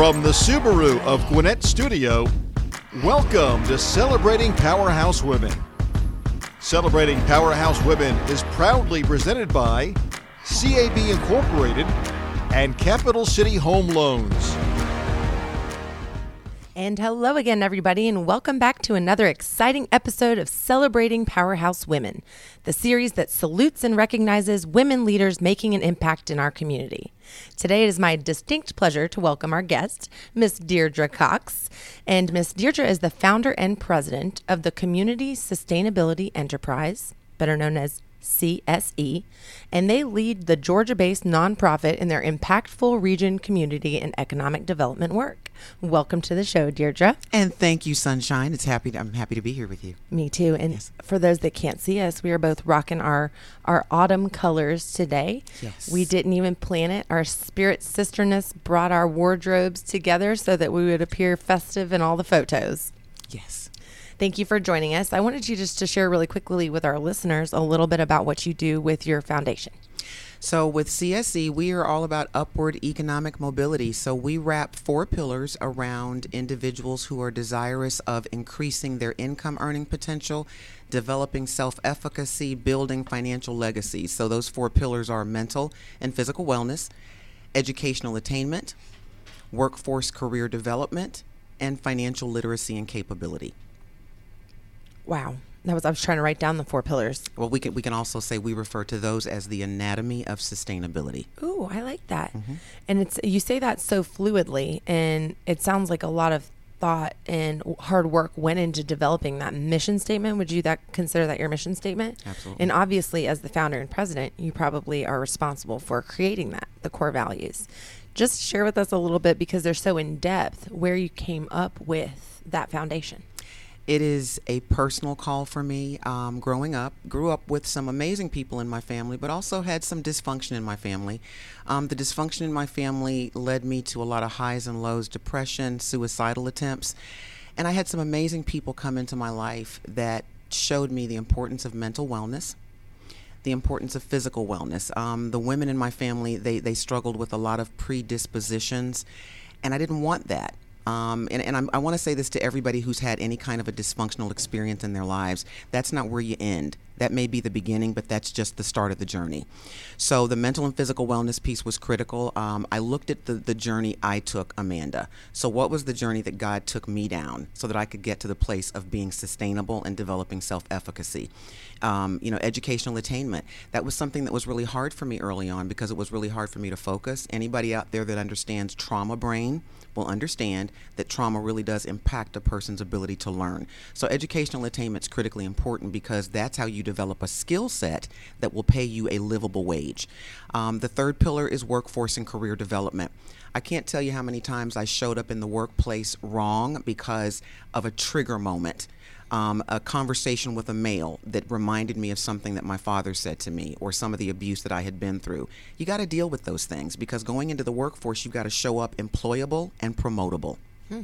From the Subaru of Gwinnett Studio, welcome to Celebrating Powerhouse Women. Celebrating Powerhouse Women is proudly presented by CAB Incorporated and Capital City Home Loans. And hello again, everybody, and welcome back to another exciting episode of Celebrating Powerhouse Women, the series that salutes and recognizes women leaders making an impact in our community. Today it is my distinct pleasure to welcome our guest, Miss Deirdre Cox. And Miss Deirdre is the founder and president of the Community Sustainability Enterprise, better known as CSE, and they lead the Georgia based nonprofit in their impactful region, community, and economic development work. Welcome to the show, Deirdre. And thank you, Sunshine. It's happy. To, I'm happy to be here with you. Me too. And yes. for those that can't see us, we are both rocking our our autumn colors today. Yes. We didn't even plan it. Our spirit sisterness brought our wardrobes together so that we would appear festive in all the photos. Yes. Thank you for joining us. I wanted you just to share really quickly with our listeners a little bit about what you do with your foundation. So, with CSE, we are all about upward economic mobility. So, we wrap four pillars around individuals who are desirous of increasing their income earning potential, developing self efficacy, building financial legacy. So, those four pillars are mental and physical wellness, educational attainment, workforce career development, and financial literacy and capability. Wow. That was I was trying to write down the four pillars. Well, we can we can also say we refer to those as the anatomy of sustainability. Ooh, I like that. Mm-hmm. And it's you say that so fluidly, and it sounds like a lot of thought and hard work went into developing that mission statement. Would you that consider that your mission statement? Absolutely. And obviously, as the founder and president, you probably are responsible for creating that, the core values. Just share with us a little bit because they're so in depth where you came up with that foundation. It is a personal call for me. Um, growing up, grew up with some amazing people in my family, but also had some dysfunction in my family. Um, the dysfunction in my family led me to a lot of highs and lows, depression, suicidal attempts. And I had some amazing people come into my life that showed me the importance of mental wellness the importance of physical wellness. Um, the women in my family, they, they struggled with a lot of predispositions, and I didn't want that. Um, and, and i want to say this to everybody who's had any kind of a dysfunctional experience in their lives. That's not where you end. That may be the beginning, but that's just the start of the journey. So the mental and physical wellness piece was critical. Um, I looked at the, the journey I took, Amanda. So what was the journey that God took me down so that I could get to the place of being sustainable and developing self-efficacy? Um, you know, educational attainment. That was something that was really hard for me early on because it was really hard for me to focus. Anybody out there that understands trauma brain, will understand that trauma really does impact a person's ability to learn. So educational attainment is critically important because that's how you develop a skill set that will pay you a livable wage. Um, the third pillar is workforce and career development. I can't tell you how many times I showed up in the workplace wrong because of a trigger moment um, a conversation with a male that reminded me of something that my father said to me or some of the abuse that I had been through. You got to deal with those things because going into the workforce, you've got to show up employable and promotable. Hmm.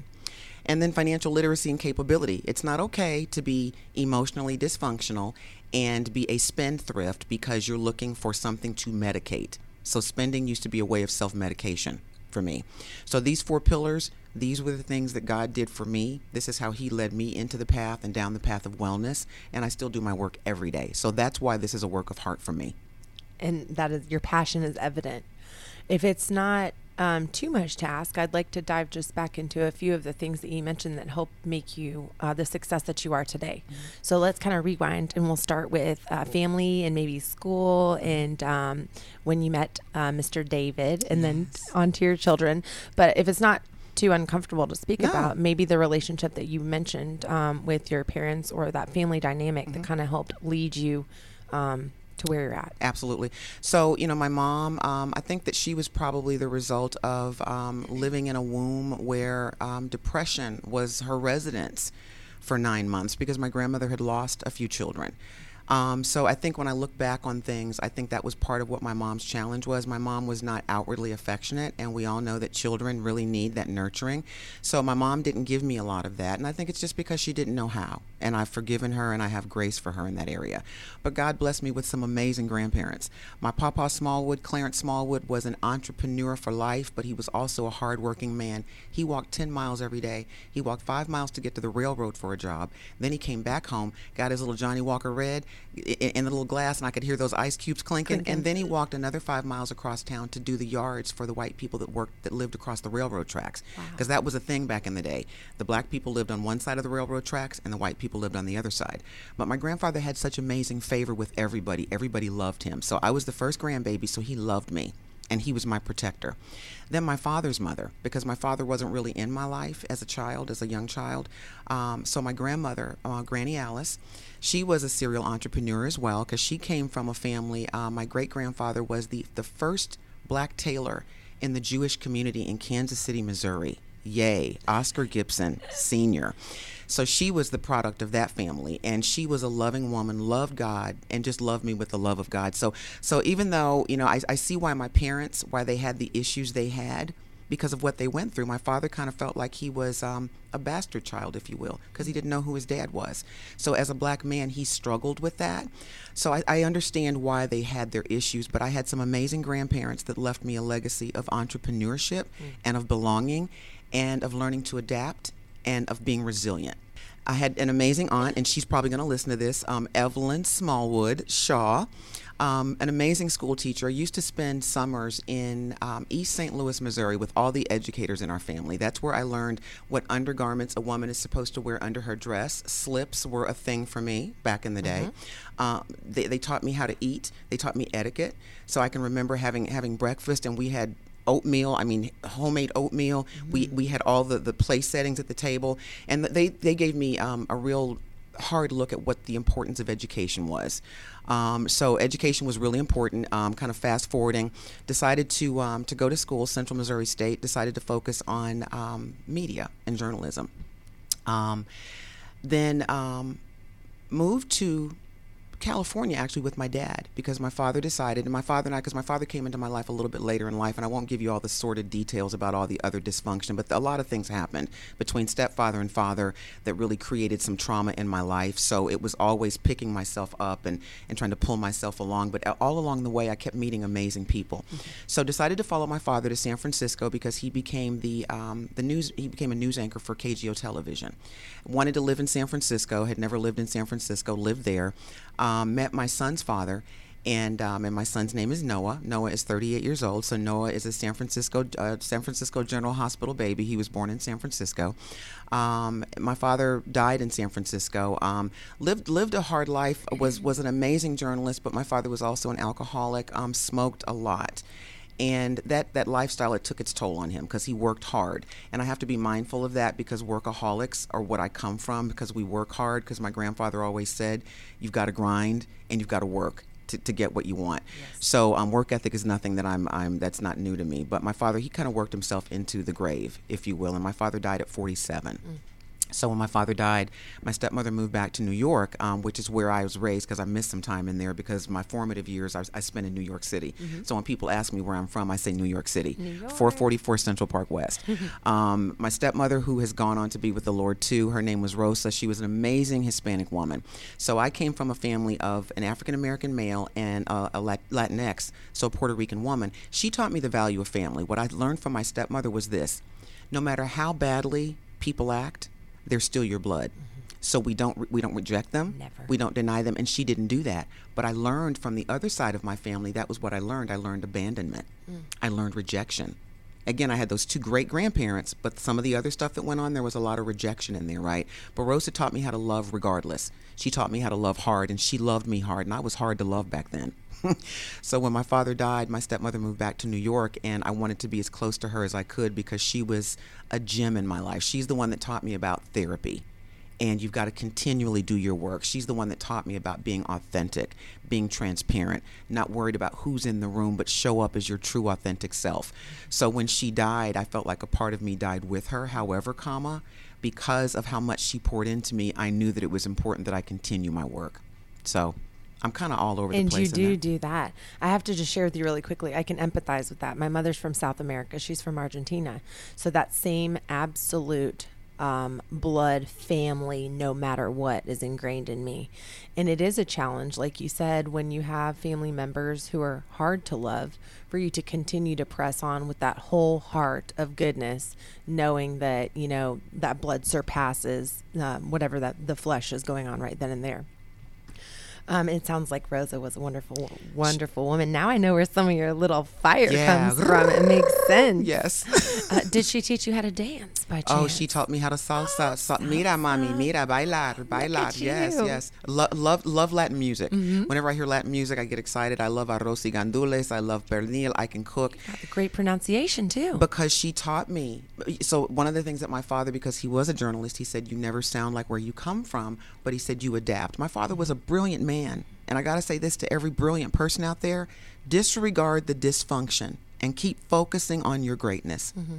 And then financial literacy and capability. It's not okay to be emotionally dysfunctional and be a spendthrift because you're looking for something to medicate. So, spending used to be a way of self medication for me. So, these four pillars these were the things that God did for me. This is how He led me into the path and down the path of wellness. And I still do my work every day. So that's why this is a work of heart for me. And that is your passion is evident. If it's not um, too much to ask, I'd like to dive just back into a few of the things that you mentioned that help make you uh, the success that you are today. Mm-hmm. So let's kind of rewind and we'll start with uh, family and maybe school and um, when you met uh, Mr. David and yes. then on to your children. But if it's not too uncomfortable to speak no. about. Maybe the relationship that you mentioned um, with your parents or that family dynamic mm-hmm. that kind of helped lead you um, to where you're at. Absolutely. So, you know, my mom, um, I think that she was probably the result of um, living in a womb where um, depression was her residence for nine months because my grandmother had lost a few children. Um, so I think when I look back on things, I think that was part of what my mom's challenge was. My mom was not outwardly affectionate, and we all know that children really need that nurturing. So my mom didn't give me a lot of that, and I think it's just because she didn't know how. And I've forgiven her, and I have grace for her in that area. But God blessed me with some amazing grandparents. My papa Smallwood, Clarence Smallwood, was an entrepreneur for life, but he was also a hardworking man. He walked 10 miles every day. He walked five miles to get to the railroad for a job. Then he came back home, got his little Johnnie Walker Red in, in the little glass, and I could hear those ice cubes clinking. Clinking. And then he walked another five miles across town to do the yards for the white people that worked that lived across the railroad tracks, because that was a thing back in the day. The black people lived on one side of the railroad tracks, and the white people lived on the other side. But my grandfather had such amazing favor with everybody. Everybody loved him. So I was the first grandbaby, so he loved me and he was my protector. Then my father's mother, because my father wasn't really in my life as a child, as a young child. Um, so my grandmother, uh, Granny Alice, she was a serial entrepreneur as well, because she came from a family. Uh, my great grandfather was the the first black tailor in the Jewish community in Kansas City, Missouri. Yay, Oscar Gibson Sr. So she was the product of that family, and she was a loving woman, loved God, and just loved me with the love of God. So, so even though you know, I, I see why my parents, why they had the issues they had because of what they went through. My father kind of felt like he was um, a bastard child, if you will, because he didn't know who his dad was. So, as a black man, he struggled with that. So, I, I understand why they had their issues, but I had some amazing grandparents that left me a legacy of entrepreneurship and of belonging and of learning to adapt and of being resilient. I had an amazing aunt, and she's probably going to listen to this, um, Evelyn Smallwood Shaw. Um, an amazing school teacher. I used to spend summers in um, East St. Louis, Missouri, with all the educators in our family. That's where I learned what undergarments a woman is supposed to wear under her dress. Slips were a thing for me back in the day. Uh, they, they taught me how to eat. They taught me etiquette. So I can remember having having breakfast, and we had oatmeal. I mean, homemade oatmeal. We we had all the the place settings at the table, and they they gave me um, a real hard look at what the importance of education was. Um, so education was really important. Um, kind of fast forwarding, decided to um, to go to school, Central Missouri State. Decided to focus on um, media and journalism. Um, then um, moved to California actually with my dad because my father decided, and my father and I, because my father came into my life a little bit later in life, and I won't give you all the sordid details about all the other dysfunction, but a lot of things happened between stepfather and father that really created some trauma in my life. So it was always picking myself up and, and trying to pull myself along. But all along the way, I kept meeting amazing people. So decided to follow my father to San Francisco because he became the um, the news he became a news anchor for KGO Television. Wanted to live in San Francisco, had never lived in San Francisco, lived there um, met my son's father. And, um, and my son's name is Noah. Noah is 38 years old. So Noah is a San Francisco uh, San Francisco General Hospital baby. He was born in San Francisco. Um, my father died in San Francisco. Um, lived lived a hard life. was was an amazing journalist, but my father was also an alcoholic. Um, smoked a lot and that that lifestyle it took its toll on him because he worked hard. And i have to be mindful of that because workaholics are what i come from because we work hard because my grandfather always said you've got to grind and you've got to work to, to get what you want. So um, work ethic is nothing that I'm, I'm that's not new to me. But my father he kind of worked himself into the grave if you will and my father died at 47 so when my father died, my stepmother moved back to New York, um, which is where I was raised because I missed some time in there because my formative years I, was- I spent in New York City. So when people ask me where I'm from, I say New York City, 444 Central Park West. um, my stepmother, who has gone on to be with the Lord too, her name was Rosa. She was an amazing Hispanic woman. So I came from a family of an African American male and uh, a Latinx, so a Puerto Rican woman. She taught me the value of family. What I learned from my stepmother was this: no matter how badly people act, they're still your blood. Mm-hmm. So we don't we don't reject them. Never. We don't deny them, and she didn't do that. But I learned from the other side of my family. That was what I learned. I learned abandonment. Mm. I learned rejection. Again, I had those two great grandparents, but some of the other stuff that went on, there was a lot of rejection in there, right? But Rosa taught me how to love regardless. She taught me how to love hard, and she loved me hard, and I was hard to love back then. so when my father died, my stepmother moved back to New York, and I wanted to be as close to her as I could because she was a gem in my life. She's the one that taught me about therapy and you've got to continually do your work. She's the one that taught me about being authentic, being transparent, not worried about who's in the room, but show up as your true authentic self. So when she died, I felt like a part of me died with her. However, comma, because of how much she poured into me, I knew that it was important that I continue my work. So I'm kind of all over and the place. And you do that. do that. I have to just share with you really quickly. I can empathize with that. My mother's from South America. She's from Argentina. So that same absolute um, blood family, no matter what, is ingrained in me. And it is a challenge, like you said, when you have family members who are hard to love, for you to continue to press on with that whole heart of goodness, knowing that, you know, that blood surpasses um, whatever that the flesh is going on right then and there. Um, it sounds like Rosa was a wonderful, wonderful woman. Now I know where some of your little fire Yeah. comes from. It makes sense. Yes. Uh, did she teach you how to dance by chance? Oh, she taught me how to salsa. Sa- mira, mami, mira, bailar, bailar. Yes, yes. Lo- love, love Latin music. Whenever I hear Latin music, I get excited. I love arroz y gandules. I love pernil. I can cook Great pronunciation too. because she taught me. So one of the things that my father, because he was a journalist, he said you never sound like where you come from, but he said you adapt. My father was a brilliant man, and I got to say this to every brilliant person out there: disregard the dysfunction and keep focusing on your greatness. Mm-hmm.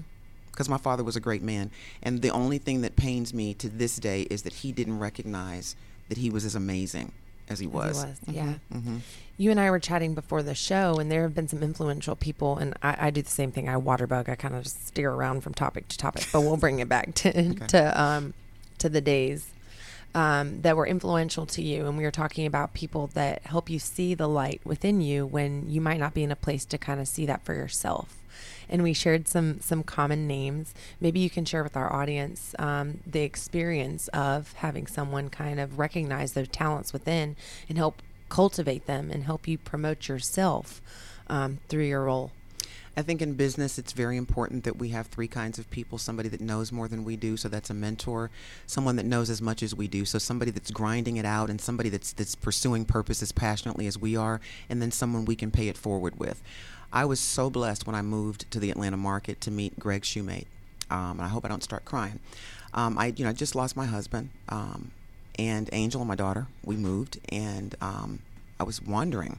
Because my father was a great man, and the only thing that pains me to this day is that he didn't recognize that he was as amazing as he As was. he was, mm-hmm. yeah. Mm-hmm. You and I were chatting before the show, and there have been some influential people, and I, I do the same thing. I waterbug. I kind of just steer around from topic to topic, but we'll bring it back to to um, to the days um, that were influential to you. And we were talking about people that help you see the light within you when you might not be in a place to kind of see that for yourself. And we shared some some common names. Maybe you can share with our audience um, the experience of having someone kind of recognize their talents within and help cultivate them and help you promote yourself um, through your role. I think in business, it's very important that we have three kinds of people somebody that knows more than we do, so that's a mentor, someone that knows as much as we do, so somebody that's grinding it out, and somebody that's, that's pursuing purpose as passionately as we are, and then someone we can pay it forward with. I was so blessed when I moved to the Atlanta market to meet Greg Shoemate. Um, and I hope I don't start crying. Um, I, you know, just lost my husband, um, and Angel, and my daughter. We moved, and um, I was wondering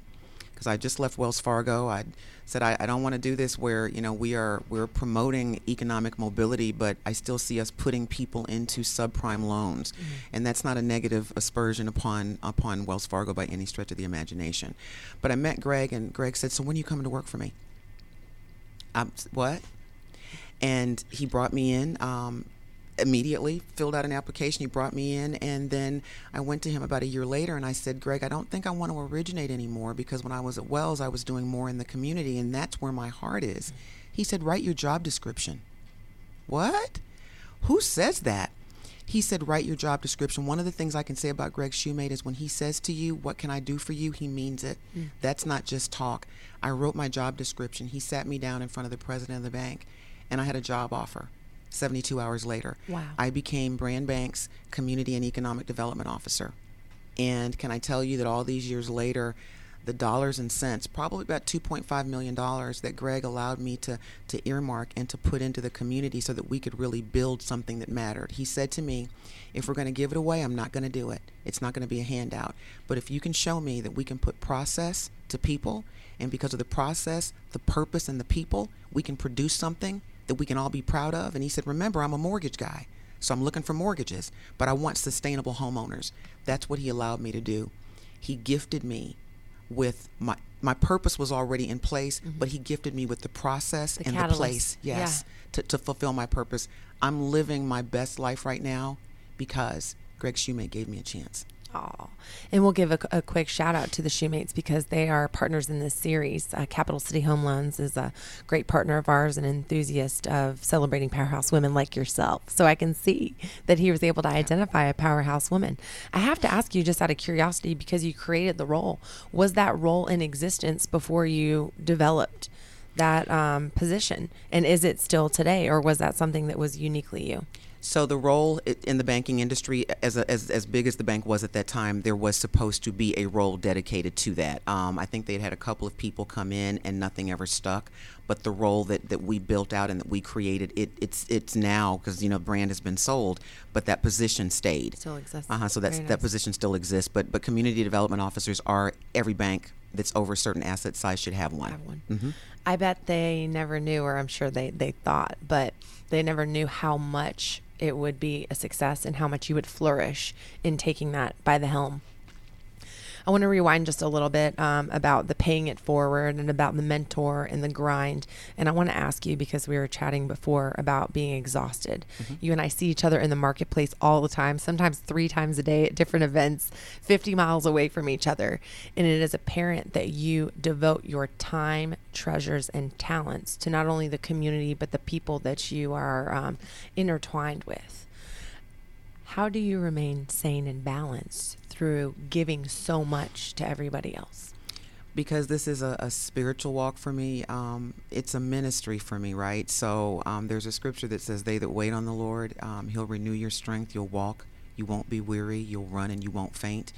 because I just left Wells Fargo. I said I, I don't want to do this where you know we are we're promoting economic mobility, but I still see us putting people into subprime loans, and that's not a negative aspersion upon upon Wells Fargo by any stretch of the imagination. But I met Greg, and Greg said, "So when are you coming to work for me?" I'm what? And he brought me in. Um, immediately filled out an application he brought me in and then i went to him about a year later and i said greg i don't think i want to originate anymore because when i was at wells i was doing more in the community and that's where my heart is. He said write your job description. What? Who says that? He said write your job description. One of the things i can say about greg shoemate is when he says to you what can i do for you? he means it. Mm. That's not just talk. I wrote my job description. He sat me down in front of the president of the bank and i had a job offer 72 hours later Wow. I became Brand Bank's Community and Economic Development Officer. And can I tell you that all these years later, the dollars and cents, probably about $2.5 million that Greg allowed me to, to earmark and to put into the community so that we could really build something that mattered. He said to me, if we're going to give it away, I'm not going to do it. It's not going to be a handout. But if you can show me that we can put process to people, and because of the process, the purpose, and the people, we can produce something that we can all be proud of. And he said, Remember, I'm a mortgage guy, so I'm looking for mortgages, but I want sustainable homeowners. That's what he allowed me to do. He gifted me with my my purpose was already in place, mm-hmm. but he gifted me with the process The and catalyst. the place, yes, to, to fulfill my purpose. I'm living my best life right now because Greg Shoemate gave me a chance. Aw. And we'll give a, a quick shout out to the Shoemates because they are partners in this series. Uh, Capital City Home Loans is a great partner of ours and enthusiast of celebrating powerhouse women like yourself. So I can see that he was able to identify a powerhouse woman. I have to ask you, just out of curiosity, because you created the role, was that role in existence before you developed that um, position? And is it still today, or was that something that was uniquely you? So the role in the banking industry, as, a, as as big as the bank was at that time, there was supposed to be a role dedicated to that. Um, I think they'd had a couple of people come in and nothing ever stuck. But the role that, that we built out and that we created, it, it's it's now because you know brand has been sold, but that position stayed. Still exists. Uh huh. So that's Very that position still exists. But but community development officers are every bank that's over a certain asset size should have one. have one. Mm-hmm. I bet they never knew, or I'm sure they, they thought, but they never knew how much it would be a success and how much you would flourish in taking that by the helm. I want to rewind just a little bit um, about the paying it forward and about the mentor and the grind. And I want to ask you because we were chatting before about being exhausted. Mm-hmm. You and I see each other in the marketplace all the time, sometimes three times a day at different events, 50 miles away from each other. And it is apparent that you devote your time, treasures, and talents to not only the community, but the people that you are um, intertwined with. How do you remain sane and balanced through giving so much to everybody else? Because this is a, a spiritual walk for me. Um, it's a ministry for me, right? So um, there's a scripture that says, They that wait on the Lord, um, He'll renew your strength. You'll walk, you won't be weary, you'll run, and you won't faint.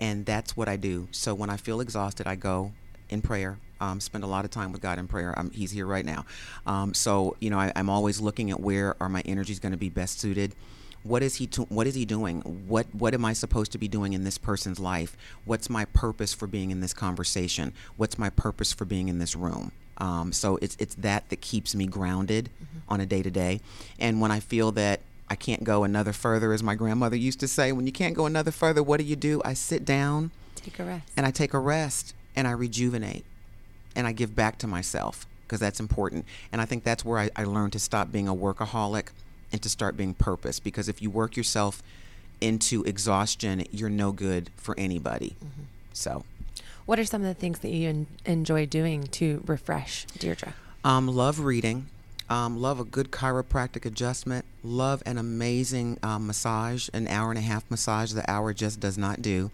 And that's what I do. So when I feel exhausted, I go in prayer. Um, spend a lot of time with God in prayer. I'm, he's here right now. Um, so, you know, I, I'm always looking at where are my energies going to be best suited what is he to, what is he doing? What what am i supposed to be doing in this person's life? What's my purpose for being in this conversation? What's my purpose for being in this room? Um, so it's it's that that keeps me grounded mm-hmm. on a day to day and when i feel that i can't go another further as my grandmother used to say when you can't go another further what do you do? I sit down take a rest. and i take a rest and i rejuvenate and i give back to myself because that's important. And i think that's where I, I learned to stop being a workaholic and to start being purpose because if you work yourself into exhaustion you're no good for anybody. Mm-hmm. so. What are some of the things that you en- enjoy doing to refresh deirdre? Um, love reading um, love a good chiropractic adjustment love an amazing um, massage an hour and a half massage the hour just does not do.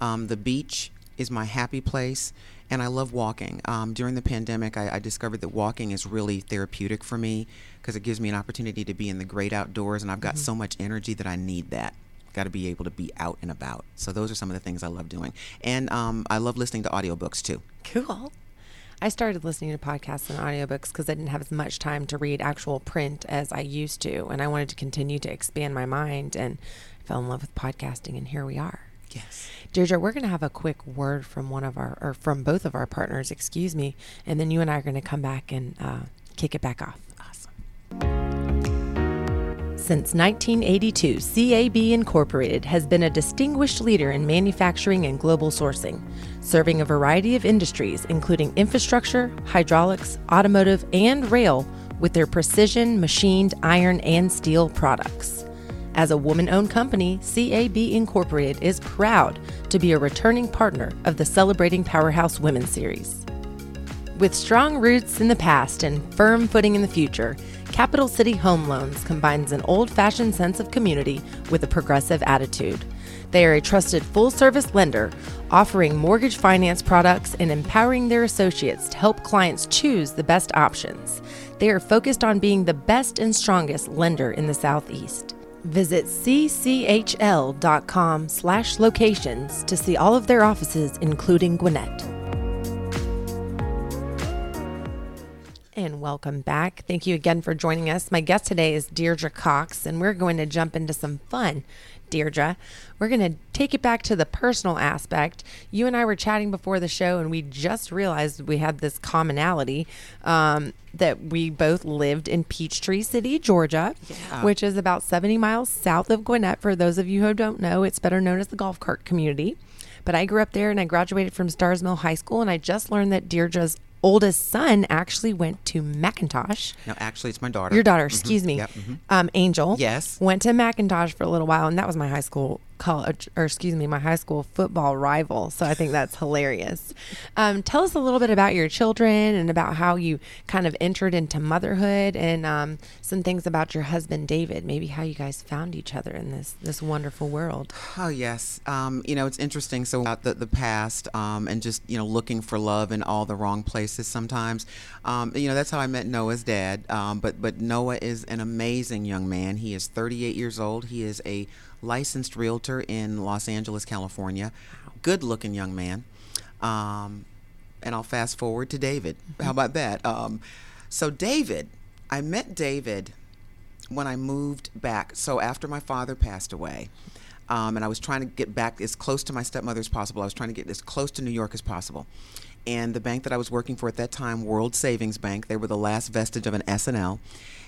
Um, the beach is my happy place and I love walking. Um, during the pandemic, I, I, discovered that walking is really therapeutic for me because it gives me an opportunity to be in the great outdoors, and I've got mm-hmm. so much energy that I need that. Got to be able to be out and about. So those are some of the things I love doing, and um, I love listening to audiobooks too. Cool. I started listening to podcasts and audiobooks because I didn't have as much time to read actual print as I used to, and I wanted to continue to expand my mind and fell in love with podcasting, and here we are. Yes. Deirdre, we're going to have a quick word from one of our, or from both of our partners, excuse me, and then you and I are going to come back and uh, kick it back off. Awesome. Since 1982, CAB Incorporated has been a distinguished leader in manufacturing and global sourcing, serving a variety of industries, including infrastructure, hydraulics, automotive, and rail, with their precision machined iron and steel products. As a woman owned company, CAB Incorporated is proud to be a returning partner of the Celebrating Powerhouse Women series. With strong roots in the past and firm footing in the future, Capital City Home Loans combines an old fashioned sense of community with a progressive attitude. They are a trusted full service lender, offering mortgage finance products and empowering their associates to help clients choose the best options. They are focused on being the best and strongest lender in the Southeast. Visit cchl.com slash locations to see all of their offices, including Gwinnett. And welcome back. Thank you again for joining us. My guest today is Deirdre Cox, and we're going to jump into some fun Deirdre. We're going to take it back to the personal aspect. You and I were chatting before the show, and we just realized we had this commonality um, that we both lived in Peachtree City, Georgia, yeah. which is about 70 miles south of Gwinnett. For those of you who don't know, it's better known as the golf cart community. But I grew up there and I graduated from Starrs Mill High School, and I just learned that Deirdre's oldest son actually went to McIntosh. No, actually, it's my daughter. Your daughter, mm-hmm. excuse me. Yep. Mm-hmm. Um, Angel. Yes. Went to McIntosh for a little while, and that was my high school college, or excuse me, my high school football rival. So I think that's hilarious. Um, tell us a little bit about your children and about how you kind of entered into motherhood, and um, some things about your husband David. Maybe how you guys found each other in this this wonderful world. Oh yes, um, you know it's interesting. So about the the past um, and just you know looking for love in all the wrong places sometimes. Um, you know that's how I met Noah's dad. Um, but but Noah is an amazing young man. He is 38 years old. He is a licensed realtor in Los Angeles, California. Good looking young man. Um, and I'll fast forward to David. How about that? Um, so, David, I met David when I moved back. So, after my father passed away, um, and I was trying to get back as close to my stepmother as possible, I was trying to get as close to New York as possible. And the bank that I was working for at that time, World Savings Bank, they were the last vestige of an S&L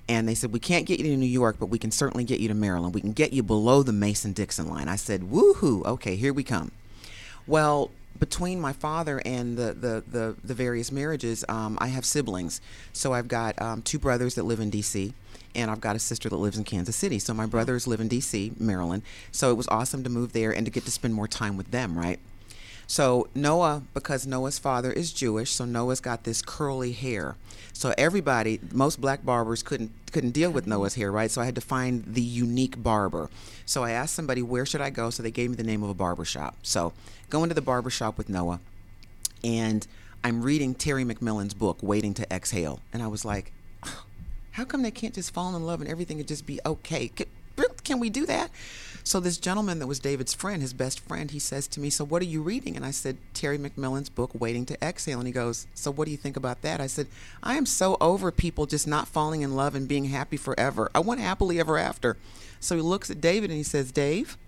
and they said, We can't get you to New York, but we can certainly get you to Maryland. We can get you below the Mason Dixon line. I said, Woohoo, okay, here we come. Well, between my father and the the the, the various marriages, um, I have siblings. So I've got um, two brothers that live in D.C. And I've got a sister that lives in Kansas City. So my brothers live in D.C., Maryland. So it was awesome to move there and to get to spend more time with them, right? So Noah, because Noah's father is Jewish, so Noah's got this curly hair. So everybody, most black barbers couldn't couldn't deal with Noah's hair, right? So I had to find the unique barber. So I asked somebody where should I go, so they gave me the name of a barber shop. So go into the barber shop with Noah, and I'm reading Terry McMillan's book, Waiting to Exhale, and I was like, how come they can't just fall in love and everything would just be okay? Can, can we do that? So this gentleman that was David's friend, his best friend, he says to me, "So what are you reading?" And I said, "Terry McMillan's book, Waiting to Exhale." And he goes, "So what do you think about that?" I said, "I am so over people just not falling in love and being happy forever. I want happily ever after." So he looks at David and he says, "Dave,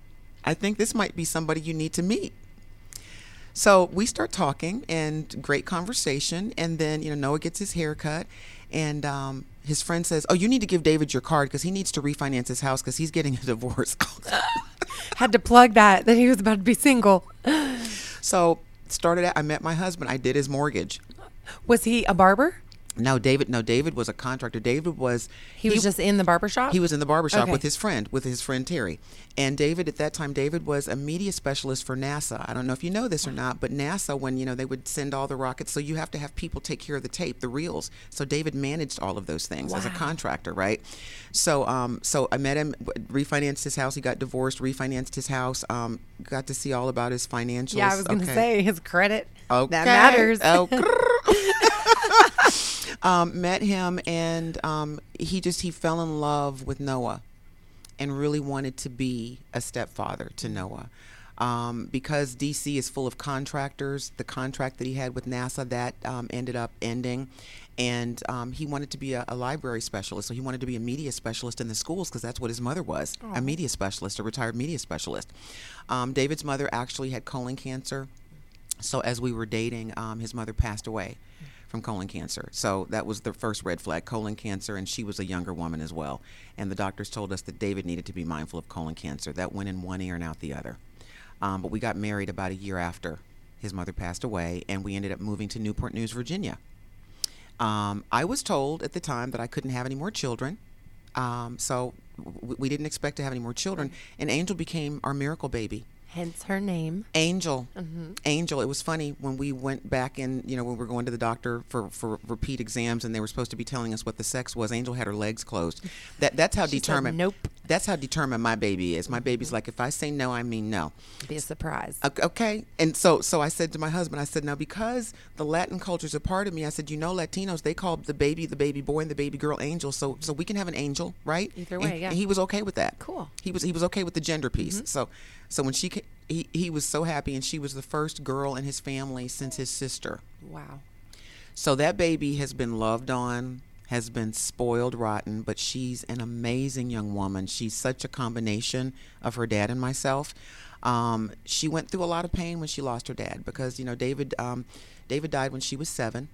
I think this might be somebody you need to meet." So we start talking and great conversation, and then you know Noah gets his hair cut, and um, his friend says, "Oh, you need to give David your card because he needs to refinance his house because he's getting a divorce." Had to plug that that he was about to be single. so started. At, I met my husband. I did his mortgage. Was he a barber? No, David. No, David was a contractor. David was. He was just in the barbershop. He was in the barbershop Okay. with his friend, with his friend Terry. And David, at that time, David was a media specialist for NASA. I don't know if you know this or not, but NASA, when you know they would send all the rockets, so you have to have people take care of the tape, the reels. So David managed all of those things as a contractor, right? So, um, so I met him, refinanced his house. He got divorced, refinanced his house. Um, got to see all about his financials. yeah, I was going to Okay. say his credit. Okay. That matters. Oh, um, met him and um, he just he fell in love with Noah and really wanted to be a stepfather to Noah. Um, because DC is full of contractors, the contract that he had with NASA that um, ended up ending, and um, he wanted to be a, a library specialist. So he wanted to be a media specialist in the schools because that's what his mother was, a media specialist, a retired media specialist. Um, David's mother actually had colon cancer, so as we were dating, um, his mother passed away from colon cancer. So that was the first red flag, colon cancer, and she was a younger woman as well. And the doctors told us that David needed to be mindful of colon cancer. That went in one ear and out the other. Um, but we got married about a year after his mother passed away, and we ended up moving to Newport News, Virginia. Um, I was told at the time that I couldn't have any more children. Um, so we didn't expect to have any more children. And Angel became our miracle baby. Hence her name. Angel, mm-hmm. Angel. It was funny when we went back in. You know, when we were going to the doctor for, for repeat exams, and they were supposed to be telling us what the sex was. Angel had her legs closed. That that's how determined. "Nope." That's how determined my baby is. My baby's mm-hmm. like, if I say no, I mean no. Be a surprise. Ok- Okay, and so so I said to my husband, I said, now because the Latin culture is a part of me, I said, you know, Latinos they call the baby the baby boy and the baby girl angel, so so we can have an angel, right? Either And- way, yeah. And he was okay with that. Cool. He was he was okay with the gender piece. Mm-hmm. So so when she he he was so happy, and she was the first girl in his family since his sister. wow. So that baby has been loved on, has been spoiled rotten, but she's an amazing young woman. She's such a combination of her dad and myself. Um, she went through a lot of pain when she lost her dad because you know David. Um, David died when she was seven.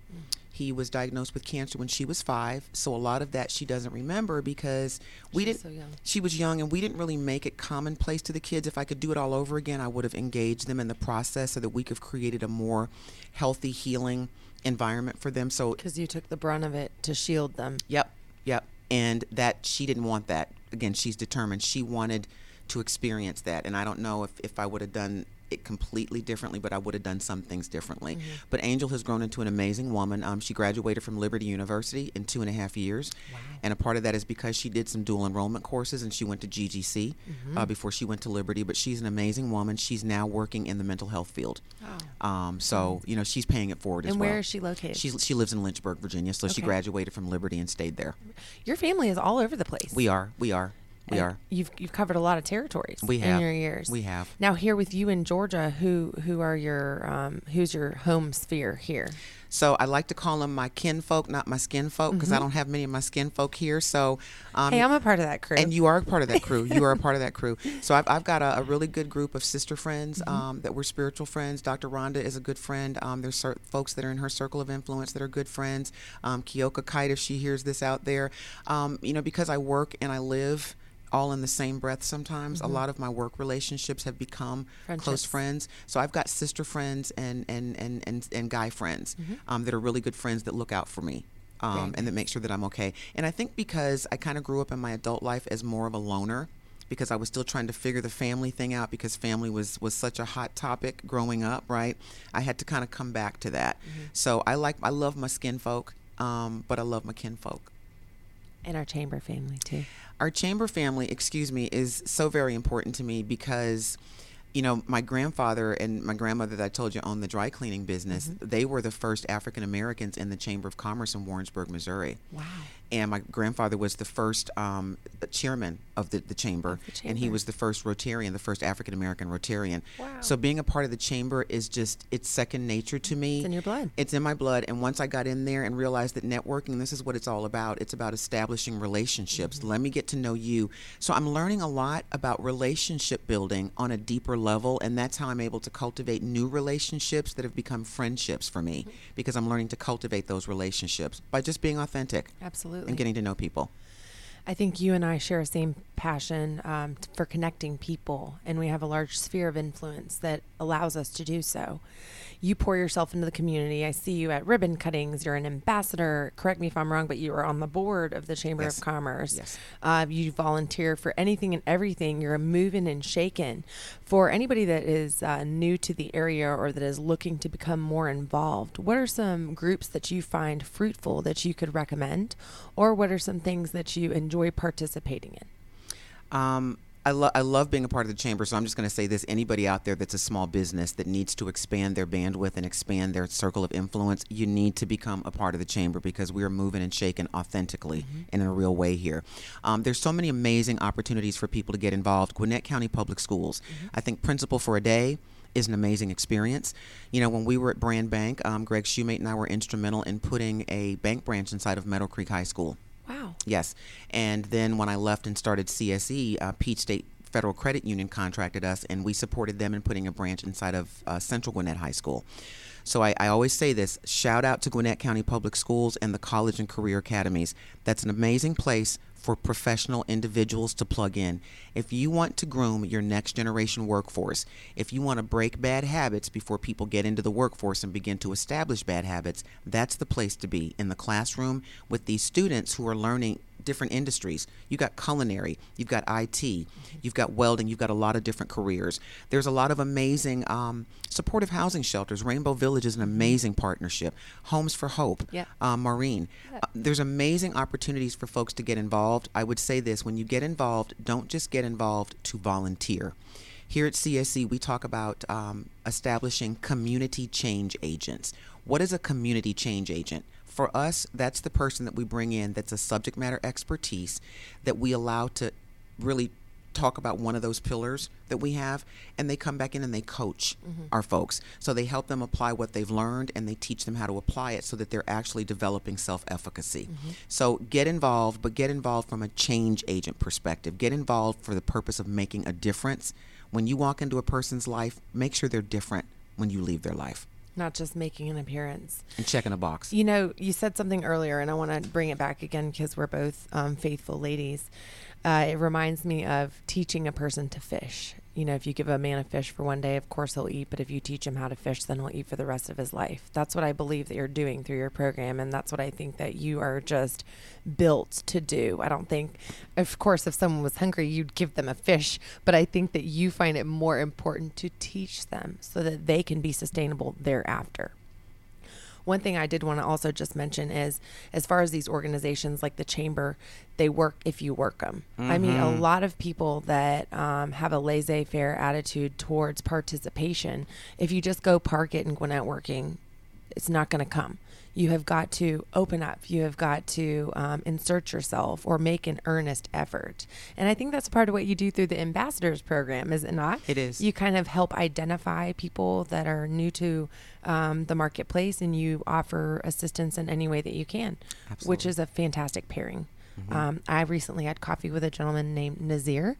He was diagnosed with cancer when she was five. So a lot of that she doesn't remember because we didn't. so. She was young, and we didn't really make it commonplace to the kids. If I could do it all over again, I would have engaged them in the process so that we could have created a more healthy, healing environment for them. So, Because you took the brunt of it to shield them. yep, yep. And that she didn't want that. Again, she's determined. She wanted to experience that. And I don't know if, if I would have done it completely differently, but I would have done some things differently. But Angel has grown into an amazing woman. Um, she graduated from Liberty University in two and a half years. And a part of that is because she did some dual enrollment courses and she went to GGC uh, before she went to Liberty. But she's an amazing woman. She's now working in the mental health field. Um, so, you know, she's paying it forward as And where is she located? She's, she lives in Lynchburg, Virginia. So she graduated from Liberty and stayed there. Your family is all over the place. We are. We are. We And are. You've you've covered a lot of territories. We in have. your years. We have. Now here with you in Georgia, who who are your um, who's your home sphere here? So I like to call them my kinfolk, not my skin folk, because I don't have many of my skin folk here. So, um, Mm-hmm. Hey, I'm a part of that crew. and you are a part of that crew. You are a part of that crew. So I've, I've got a, a really good group of sister friends Mm-hmm. um, that we're spiritual friends. Dr. Rhonda is a good friend. Um, there's cer- folks that are in her circle of influence that are good friends. Um, Kioka Kite, if she hears this out there, um, you know, because I work and I live all in the same breath sometimes. A lot of my work relationships have become close friends. So I've got sister friends and and and and, and guy friends um, that are really good friends that look out for me. Um, and that make sure that I'm okay. And I think because I kind of grew up in my adult life as more of a loner, because I was still trying to figure the family thing out because family was was such a hot topic growing up, right? I had to kind of come back to that. So I like I love my skin folk, um, but I love my kinfolk. And our chamber family too. Our chamber family, excuse me, is so very important to me because you know, my grandfather and my grandmother that I told you owned the dry cleaning business. Mm-hmm. They were the first African Americans in the Chamber of Commerce in Warrensburg, Missouri. Wow. And my grandfather was the first um, chairman of the, the chamber, the and he was the first Rotarian, the first African American Rotarian. Wow. So being a part of the chamber is just it's second nature to me. It's in your blood. It's in my blood. And once I got in there and realized that networking, this is what it's all about. It's about establishing relationships. Mm-hmm. Let me get to know you. So I'm learning a lot about relationship building on a deeper level. And that's how I'm able to cultivate new relationships that have become friendships for me Mm-hmm. because I'm learning to cultivate those relationships by just being authentic Absolutely. And getting to know people. I think you and I share a same passion um, for connecting people, and we have a large sphere of influence that allows us to do so. You pour yourself into the community. I see you at ribbon cuttings. You're an ambassador. Correct me if I'm wrong, but you are on the board of the Chamber Yes. of Commerce. Yes. Uh, you volunteer for anything and everything. You're a moving and shaken. For anybody that is uh, new to the area or that is looking to become more involved, what are some groups that you find fruitful that you could recommend, or what are some things that you enjoy participating in? Um, I, lo- I love being a part of the chamber, so I'm just going to say this. Anybody out there that's a small business that needs to expand their bandwidth and expand their circle of influence, you need to become a part of the chamber because we are moving and shaking authentically and in a real way here. Um, there's so many amazing opportunities for people to get involved. Gwinnett County Public Schools, I think Principal for a Day is an amazing experience. You know, when we were at Brand Bank, um, Greg Shoemate and I were instrumental in putting a bank branch inside of Meadow Creek High School. Wow. Yes. And then when I left and started CSE, uh, Peach State Federal Credit Union contracted us, and we supported them in putting a branch inside of uh, Central Gwinnett High School. So I, I always say this shout out to Gwinnett County Public Schools and the college and career academies. That's an amazing place for professional individuals to plug in. If you want to groom your next generation workforce, if you want to break bad habits before people get into the workforce and begin to establish bad habits, that's the place to be in the classroom with these students who are learning different industries. You've got culinary, you've got IT, you've got welding, you've got a lot of different careers. There's a lot of amazing um, supportive housing shelters. Rainbow Village is an amazing partnership. Homes for Hope, Yeah. uh, Maureen. Uh, there's amazing opportunities for folks to get involved. I would say this when you get involved, don't just get involved to volunteer. Here at CSC, we talk about um, establishing community change agents. What is a community change agent? For us, that's the person that we bring in that's a subject matter expertise that we allow to really talk about one of those pillars that we have and they come back in and they coach mm-hmm. our folks. So they help them apply what they've learned and they teach them how to apply it so that they're actually developing self-efficacy. Mm-hmm. So get involved but get involved from a change agent perspective. Get involved for the purpose of making a difference. When you walk into a person's life make sure they're different when you leave their life Not just making an appearance. and checking a box You know, you said something earlier, and I want to bring it back again because we're both um, faithful ladies. Uh, it reminds me of teaching a person to fish. You know, if you give a man a fish for one day, of course he'll eat. But if you teach him how to fish, then he'll eat for the rest of his life. That's what I believe that you're doing through your program, and that's what I think that you are just built to do. I don't think, of course, if someone was hungry, you'd give them a fish, but I think that you find it more important to teach them so that they can be sustainable thereafter. One thing I did want to also just mention is as far as these organizations like the Chamber, they work if you work them. I mean, a lot of people that um, have a laissez faire attitude towards participation, if you just go park it and go networking, it's not going to come. You have got to open up. You have got to um, insert yourself or make an earnest effort. And I think that's part of what you do through the ambassadors program, is it not? It is. You kind of help identify people that are new to um, the marketplace and you offer assistance in any way that you can, which is a fantastic pairing. Um, I recently had coffee with a gentleman named Nazir,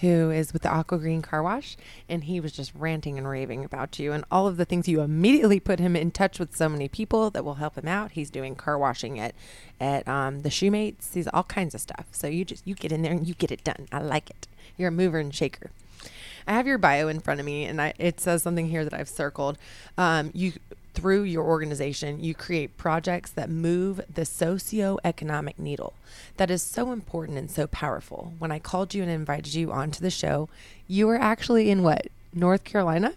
who is with the Aqua Green Car Wash, and he was just ranting and raving about you and all of the things you immediately put him in touch with so many people that will help him out. He's doing car washing at at um, the Shoemates. He's all kinds of stuff. So you just you get in there and you get it done. I like it. You're a mover and shaker. I have your bio in front of me, and I, it says something here that I've circled. Um, you through your organization, you create projects that move the socio-economic needle. That is so important and so powerful. When I called you and invited you onto the show, you were actually in what North Carolina.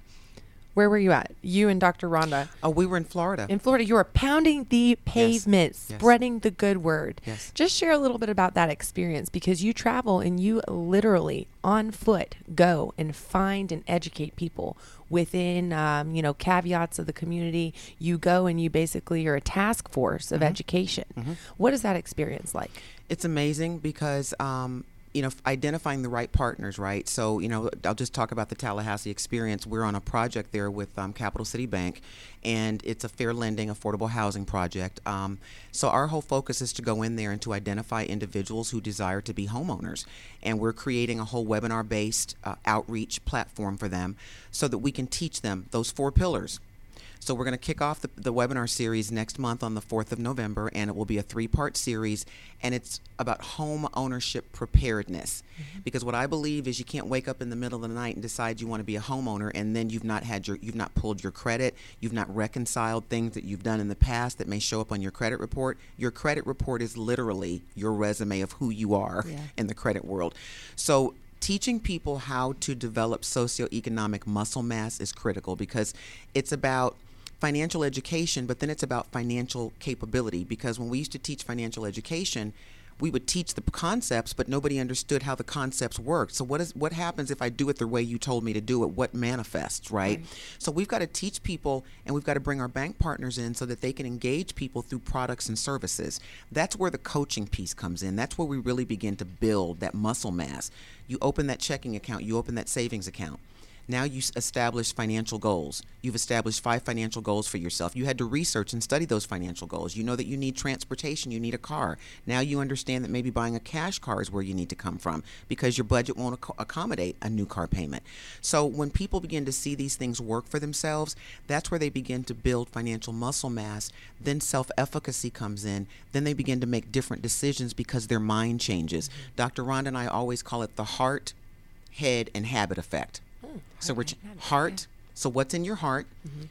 Where were you at? You and Dr. Rhonda. Oh, we were in Florida. In Florida, you were pounding the pavement, Yes. spreading the good word. Yes. Just share a little bit about that experience because you travel and you literally on foot go and find and educate people within, um, you know, caveats of the community. You go and you basically are a task force Mm-hmm. of education. What is that experience like? It's amazing because um, you know identifying the right partners, right? So you know I'll just talk about the Tallahassee experience. We're on a project there with um, Capital City Bank, and it's a fair lending, affordable housing project. Um, so our whole focus is to go in there and to identify individuals who desire to be homeowners, and we're creating a whole webinar-based uh, outreach platform for them, so that we can teach them those four pillars. So we're going to kick off the, the webinar series next month on the 4th of November, and it will be a three-part series, and it's about home ownership preparedness. Mm-hmm. Because what I believe is you can't wake up in the middle of the night and decide you want to be a homeowner, and then you've not had your, you've not pulled your credit, you've not reconciled things that you've done in the past that may show up on your credit report. Your credit report is literally your resume of who you are Yeah. in the credit world. So teaching people how to develop socioeconomic muscle mass is critical because it's about financial education, but then it's about financial capability. Because when we used to teach financial education, we would teach the concepts, but nobody understood how the concepts worked. So what is what happens if I do it the way you told me to do it? What manifests, right? So we've got to teach people, and we've got to bring our bank partners in so that they can engage people through products and services. That's where the coaching piece comes in. That's where we really begin to build that muscle mass. You open that checking account, you open that savings account. Now you s- establish financial goals. You've established five financial goals for yourself. You had to research and study those financial goals. You know that you need transportation, you need a car. Now you understand that maybe buying a cash car is where you need to come from because your budget won't ac- accommodate a new car payment. So when people begin to see these things work for themselves, that's where they begin to build financial muscle mass. Then self efficacy comes in. Then they begin to make different decisions because their mind changes. Dr. Rhonda and I always call it the heart, head, and habit effect. So we're ch- heart. So what's in your heart?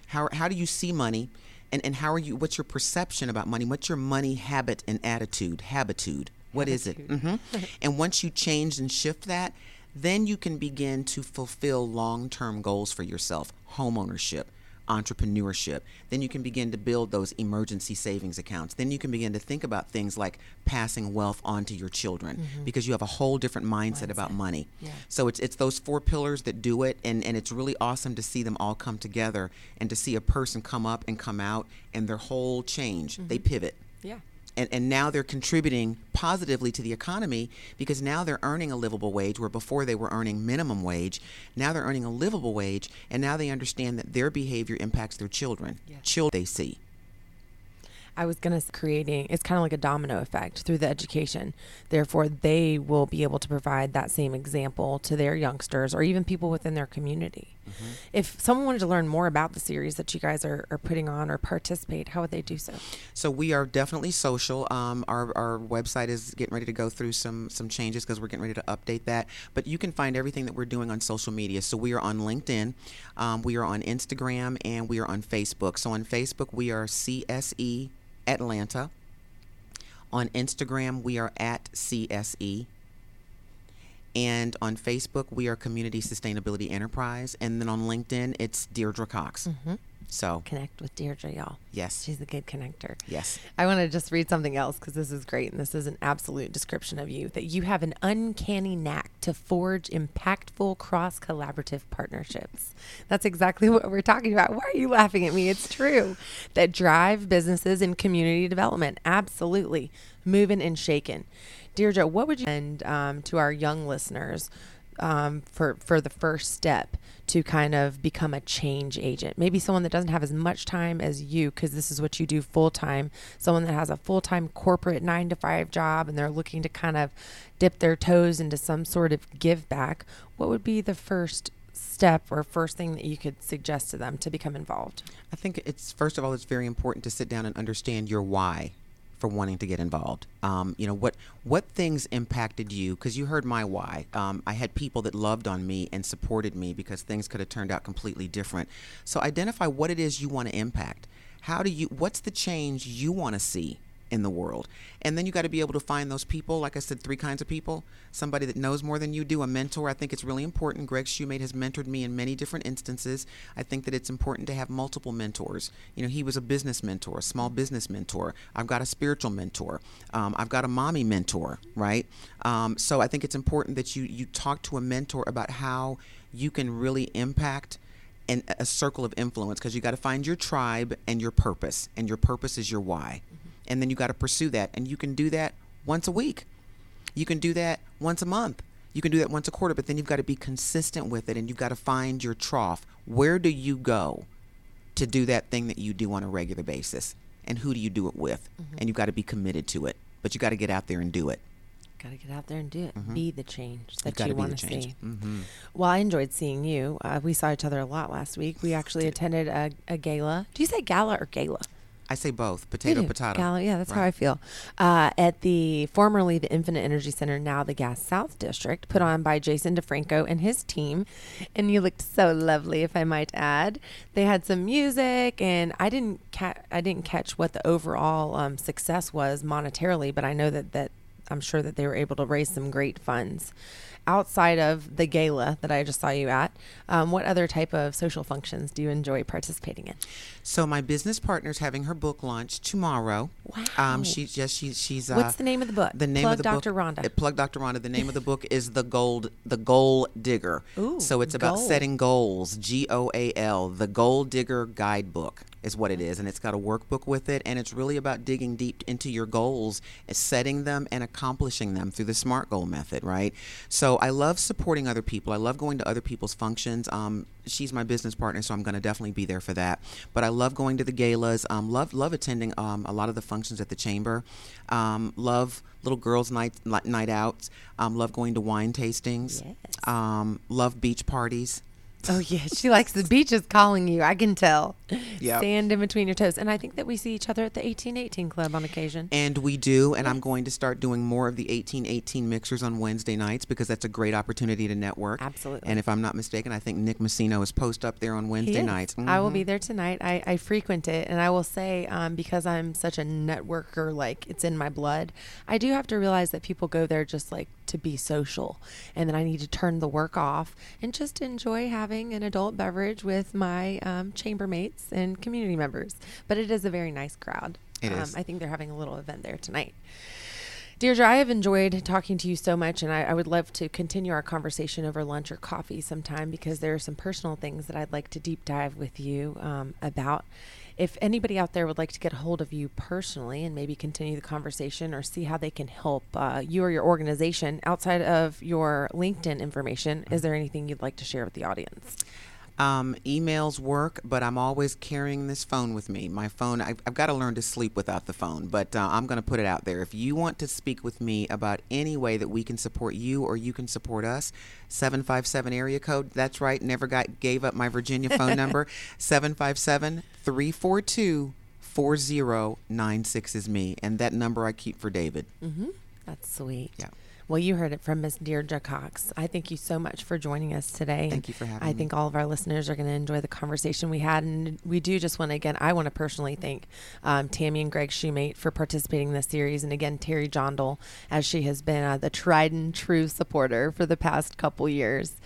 How how do you see money? And and how are you? What's your perception about money? What's your money habit and attitude? Habitude. What is it? hmm and once you change and shift that, then you can begin to fulfill long term goals for yourself. Home ownership, entrepreneurship. Then you can begin to build those emergency savings accounts. Then you can begin to think about things like passing wealth on to your children mm-hmm. because you have a whole different mindset, about money. Yeah. So it's it's those four pillars that do it and, and it's really awesome to see them all come together and to see a person come up and come out and their whole change. They mm-hmm. pivot Yeah. And, and now they're contributing positively to the economy because now they're earning a livable wage where before they were earning minimum wage now they're earning a livable wage and now they understand that their behavior impacts their children Yes. children they see I was going to creating it's kind of like a domino effect through the education. Therefore, they will be able to provide that same example to their youngsters or even people within their community. If someone wanted to learn more about the series that you guys are, are putting on or participate, how would they do so? So we are definitely social. Um, our, our website is getting ready to go through some some changes because we're getting ready to update that. But you can find everything that we're doing on social media. So we are on LinkedIn, um, we are on Instagram, and we are on Facebook. So on Facebook we are CSE Atlanta. On Instagram we are at CSE. And on Facebook, we are Community Sustainability Enterprise. And then on LinkedIn, it's Deirdre Cox. Mm-hmm. So, Connect with Deirdre, y'all. yes. She's a good connector. Yes. I want to just read something else because this is great and this is an absolute description of you that you have an uncanny knack to forge impactful cross collaborative partnerships. That's exactly what we're talking about. Why are you laughing at me? It's true. That drive businesses and community development. Absolutely. Moving and shaking. Deirdre, what would you and um, to our young listeners um, for for the first step to kind of become a change agent. Maybe someone that doesn't have as much time as you, because this is what you do full time. Someone that has a full time corporate nine to five job and they're looking to kind of dip their toes into some sort of give back. What would be the first step or first thing that you could suggest to them to become involved? I think it's first of all, it's very important to sit down and understand your why for wanting to get involved. Um, you know what what things impacted you? Because you heard my why. Um, I had people that loved on me and supported me because things could have turned out completely different. So identify what it is you want to impact. How do you? What's the change you want to see? In the world. And then you got to be able to find those people. Like I said, three kinds of people somebody that knows more than you do, a mentor. I think it's really important. Greg Shumate has mentored me in many different instances. I think that it's important to have multiple mentors. You know, he was a business mentor, a small business mentor. I've got a spiritual mentor. Um, I've got a mommy mentor, right? Um, so I think it's important that you, you talk to a mentor about how you can really impact and a circle of influence because you got to find your tribe and your purpose and your purpose is your why and then you got to pursue that. And you can do that once a week. You can do that once a month. You can do that once a quarter, but then you've got to be consistent with it and you've got to find your trough. Where do you go to do that thing that you do on a regular basis? And who do you do it with? Mm-hmm. And you've got to be committed to it, but you got to get out there and do it. Got to get out there and do it. Mm-hmm. Be the change that you, want to see. Mm-hmm. Well, I enjoyed seeing you. Uh, we saw each other a lot last week. We actually attended a, a gala. Do you say gala or gala? I say both, potato, potato. Gala, yeah, that's right. how I feel. Uh, at the formerly the Infinite Energy Center, now the Gas South District, put on by Jason DeFranco and his team, and you looked so lovely, if I might add. They had some music, and I didn't ca- I didn't catch what the overall um, success was monetarily, but I know that that I'm sure that they were able to raise some great funds outside of the gala that I just saw you at, um, what other type of social functions do you enjoy participating in? So my business partner is having her book launch tomorrow. Wow. Um, she's just she, she's. Uh, What's the name of the book? The name Plug of the Dr. book. Rhonda. Uh, Plug Dr. Rhonda. The name of the book is the Gold the Goal Digger. Ooh, so it's about goal. setting goals. G O A L. The Goal Digger Guidebook is what it is, and it's got a workbook with it, and it's really about digging deep into your goals, setting them, and accomplishing them through the SMART goal method. Right. So I love supporting other people. I love going to other people's functions. Um, she's my business partner, so I'm going to definitely be there for that. But I love going to the galas. Um, love love attending um, a lot of the functions at the chamber. Um, love little girls' night night outs. Um, love going to wine tastings. Yes. Um, love beach parties. Oh yeah, she likes the beaches calling you. I can tell. Yeah. Sand in between your toes, and I think that we see each other at the 1818 Club on occasion. And we do, and I'm going to start doing more of the 1818 mixers on Wednesday nights because that's a great opportunity to network. Absolutely. And if I'm not mistaken, I think Nick Messino is post up there on Wednesday nights. Mm-hmm. I will be there tonight. I, I frequent it, and I will say um, because I'm such a networker, like it's in my blood. I do have to realize that people go there just like to be social, and then I need to turn the work off and just enjoy having an adult beverage with my um, chambermates and community members. But it is a very nice crowd. It um, is. I think they're having a little event there tonight. Deirdre, I have enjoyed talking to you so much, and I, I, would love to continue our conversation over lunch or coffee sometime because there are some personal things that I'd like to deep dive with you um, about. If anybody out there would like to get a hold of you personally and maybe continue the conversation or see how they can help uh, you or your organization outside of your LinkedIn information, is there anything you'd like to share with the audience? Um, emails work, but I'm always carrying this phone with me. My phone, I've, I've got to learn to sleep without the phone, but uh, I'm going to put it out there. If you want to speak with me about any way that we can support you or you can support us, 757 area code. That's right, never got gave up my Virginia phone number. 757 342 4096 is me, and that number I keep for David. Mm-hmm. That's sweet. Yeah. Well, you heard it from Miss Deirdre Cox. I thank you so much for joining us today. Thank you for having I me. I think all of our listeners are going to enjoy the conversation we had. And we do just want to, again, I want to personally thank um, Tammy and Greg Shumate for participating in this series. And again, Terry Jondal, as she has been uh, the tried and true supporter for the past couple years.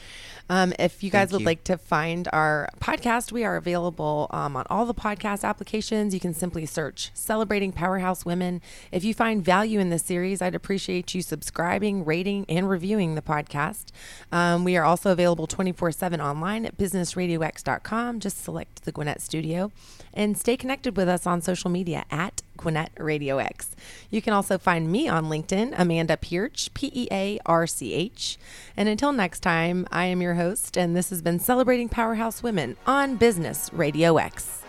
Um, if you guys Thank would you. like to find our podcast, we are available um, on all the podcast applications. You can simply search Celebrating Powerhouse Women. If you find value in this series, I'd appreciate you subscribing rating, and reviewing the podcast. Um, we are also available 24 7 online at businessradiox.com. Just select the Gwinnett Studio and stay connected with us on social media at Gwinnett Radio X. You can also find me on LinkedIn, Amanda Pearch, P E A R C H. And until next time, I am your host, and this has been Celebrating Powerhouse Women on Business Radio X.